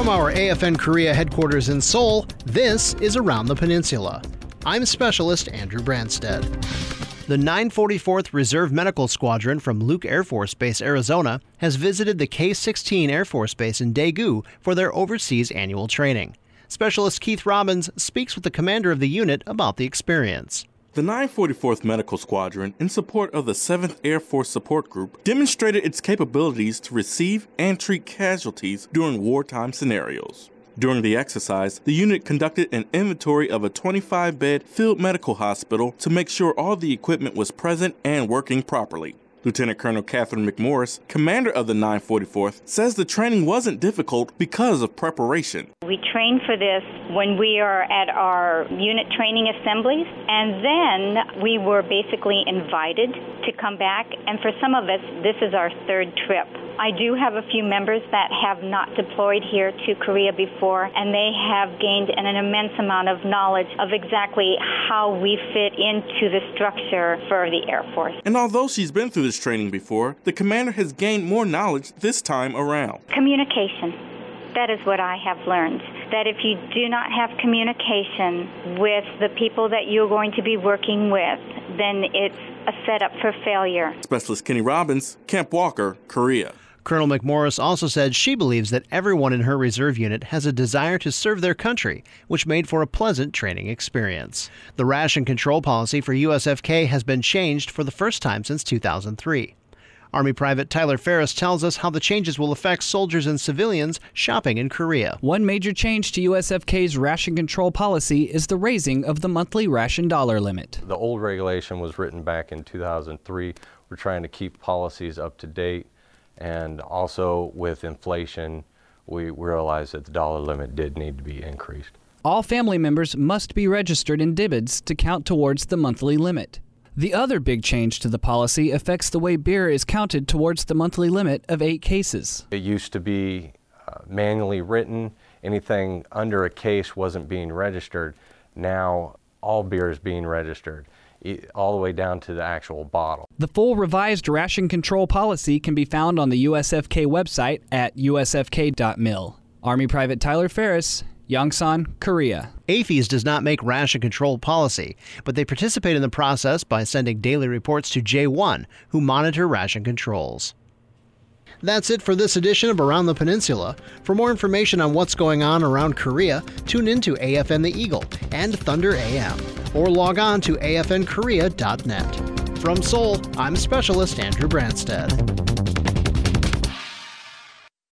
From our AFN Korea headquarters in Seoul, this is Around the Peninsula. I'm Specialist Andrew Branstead. The 944th Reserve Medical Squadron from Luke Air Force Base, Arizona, has visited the K 16 Air Force Base in Daegu for their overseas annual training. Specialist Keith Robbins speaks with the commander of the unit about the experience. The 944th Medical Squadron, in support of the 7th Air Force Support Group, demonstrated its capabilities to receive and treat casualties during wartime scenarios. During the exercise, the unit conducted an inventory of a 25 bed field medical hospital to make sure all the equipment was present and working properly. Lieutenant Colonel Catherine McMorris, commander of the 944th, says the training wasn't difficult because of preparation. We train for this when we are at our unit training assemblies, and then we were basically invited to come back, and for some of us, this is our third trip. I do have a few members that have not deployed here to Korea before, and they have gained an, an immense amount of knowledge of exactly how we fit into the structure for the Air Force. And although she's been through this training before, the commander has gained more knowledge this time around. Communication. That is what I have learned. That if you do not have communication with the people that you're going to be working with, then it's a setup for failure. Specialist Kenny Robbins, Camp Walker, Korea. Colonel McMorris also said she believes that everyone in her reserve unit has a desire to serve their country, which made for a pleasant training experience. The ration control policy for USFK has been changed for the first time since 2003. Army Private Tyler Ferris tells us how the changes will affect soldiers and civilians shopping in Korea. One major change to USFK's ration control policy is the raising of the monthly ration dollar limit. The old regulation was written back in 2003. We're trying to keep policies up to date and also with inflation, we realized that the dollar limit did need to be increased. All family members must be registered in DBIDs to count towards the monthly limit. The other big change to the policy affects the way beer is counted towards the monthly limit of eight cases. It used to be uh, manually written, anything under a case wasn't being registered. Now all beer is being registered all the way down to the actual bottle. The full revised ration control policy can be found on the USFK website at usfk.mil. Army Private Tyler Ferris, Yongsan, Korea. AAFES does not make ration control policy, but they participate in the process by sending daily reports to J1, who monitor ration controls. That's it for this edition of Around the Peninsula. For more information on what's going on around Korea, tune in to AFN the Eagle and Thunder AM, or log on to afnkorea.net. From Seoul, I'm Specialist Andrew Branstead.